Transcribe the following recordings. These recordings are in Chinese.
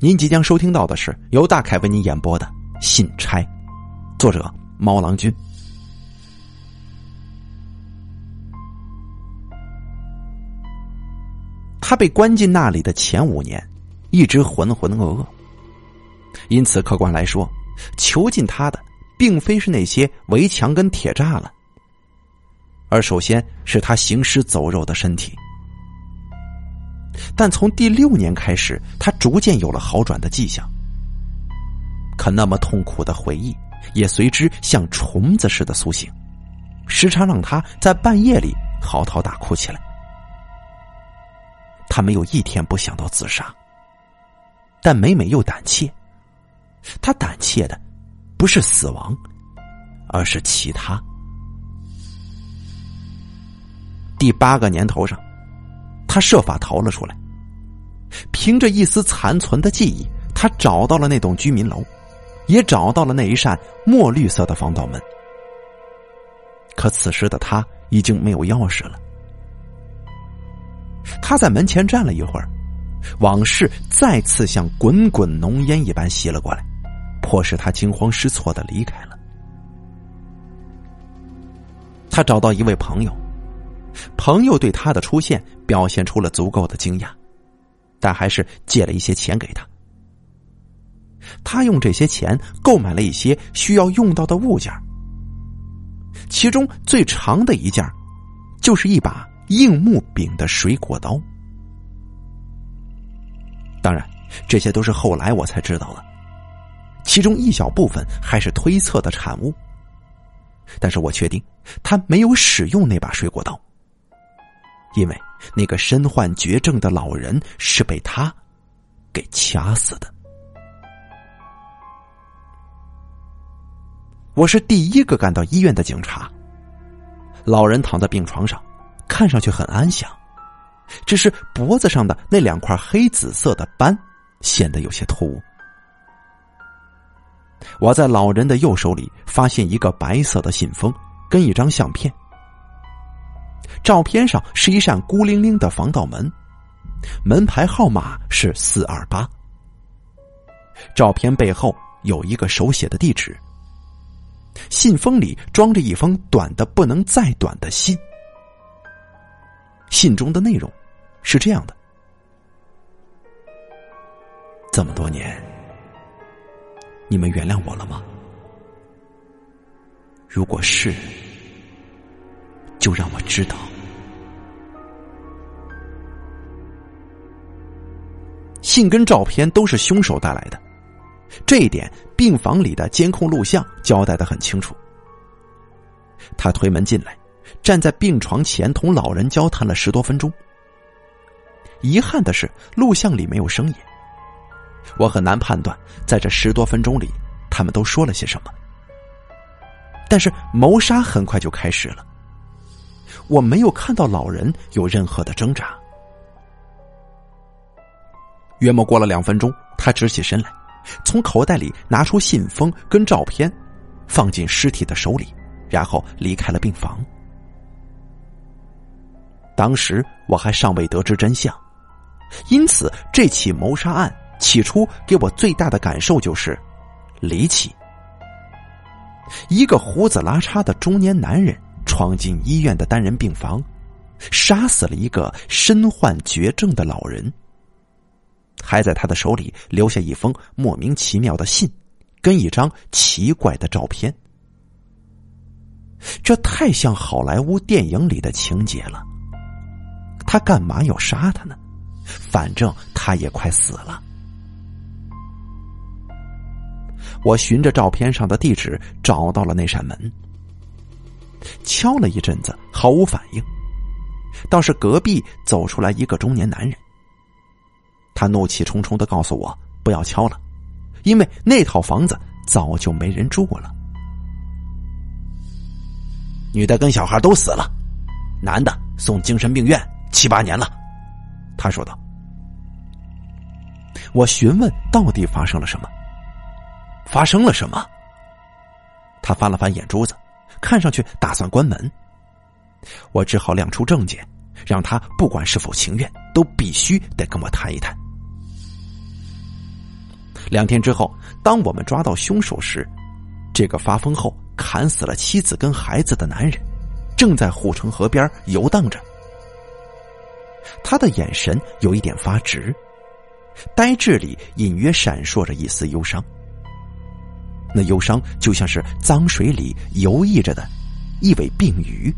您即将收听到的是由大凯为您演播的《信差》，作者猫郎君。他被关进那里的前五年，一直浑浑噩噩。因此，客观来说，囚禁他的并非是那些围墙跟铁栅栏，而首先是他行尸走肉的身体。但从第六年开始，他逐渐有了好转的迹象。可那么痛苦的回忆也随之像虫子似的苏醒，时常让他在半夜里嚎啕大哭起来。他没有一天不想到自杀，但每每又胆怯。他胆怯的不是死亡，而是其他。第八个年头上。他设法逃了出来，凭着一丝残存的记忆，他找到了那栋居民楼，也找到了那一扇墨绿色的防盗门。可此时的他已经没有钥匙了。他在门前站了一会儿，往事再次像滚滚浓烟一般袭了过来，迫使他惊慌失措的离开了。他找到一位朋友。朋友对他的出现表现出了足够的惊讶，但还是借了一些钱给他。他用这些钱购买了一些需要用到的物件，其中最长的一件就是一把硬木柄的水果刀。当然，这些都是后来我才知道的，其中一小部分还是推测的产物。但是我确定他没有使用那把水果刀。因为那个身患绝症的老人是被他给掐死的。我是第一个赶到医院的警察。老人躺在病床上，看上去很安详，只是脖子上的那两块黑紫色的斑显得有些突兀。我在老人的右手里发现一个白色的信封跟一张相片。照片上是一扇孤零零的防盗门，门牌号码是四二八。照片背后有一个手写的地址。信封里装着一封短的不能再短的信。信中的内容是这样的：这么多年，你们原谅我了吗？如果是，就让我知道。信跟照片都是凶手带来的，这一点病房里的监控录像交代的很清楚。他推门进来，站在病床前同老人交谈了十多分钟。遗憾的是，录像里没有声音，我很难判断在这十多分钟里他们都说了些什么。但是谋杀很快就开始了。我没有看到老人有任何的挣扎。约莫过了两分钟，他直起身来，从口袋里拿出信封跟照片，放进尸体的手里，然后离开了病房。当时我还尚未得知真相，因此这起谋杀案起初给我最大的感受就是离奇。一个胡子拉碴的中年男人。闯进医院的单人病房，杀死了一个身患绝症的老人，还在他的手里留下一封莫名其妙的信，跟一张奇怪的照片。这太像好莱坞电影里的情节了。他干嘛要杀他呢？反正他也快死了。我循着照片上的地址找到了那扇门。敲了一阵子，毫无反应。倒是隔壁走出来一个中年男人，他怒气冲冲的告诉我不要敲了，因为那套房子早就没人住了。女的跟小孩都死了，男的送精神病院七八年了。他说道。我询问到底发生了什么？发生了什么？他翻了翻眼珠子。看上去打算关门，我只好亮出证件，让他不管是否情愿，都必须得跟我谈一谈。两天之后，当我们抓到凶手时，这个发疯后砍死了妻子跟孩子的男人，正在护城河边游荡着。他的眼神有一点发直，呆滞里隐约闪烁着一丝忧伤。那忧伤就像是脏水里游弋着的一尾病鱼。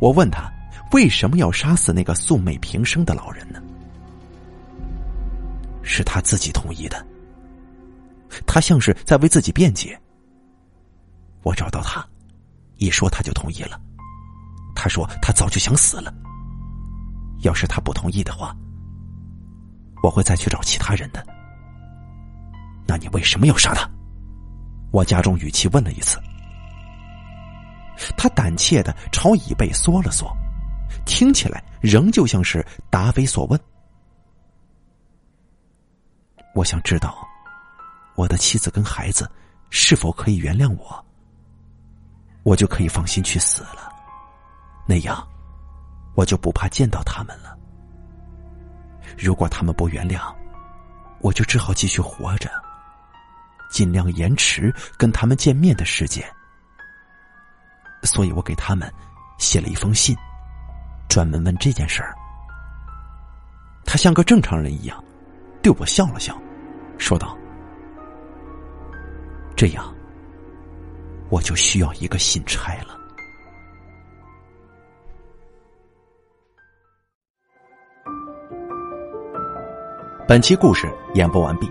我问他为什么要杀死那个素昧平生的老人呢？是他自己同意的。他像是在为自己辩解。我找到他，一说他就同意了。他说他早就想死了。要是他不同意的话，我会再去找其他人的。那你为什么要杀他？我加重语气问了一次。他胆怯的朝椅背缩了缩，听起来仍旧像是答非所问。我想知道，我的妻子跟孩子是否可以原谅我，我就可以放心去死了。那样，我就不怕见到他们了。如果他们不原谅，我就只好继续活着，尽量延迟跟他们见面的时间。所以我给他们写了一封信，专门问这件事儿。他像个正常人一样，对我笑了笑。说道：“这样，我就需要一个信差了。”本期故事演播完毕。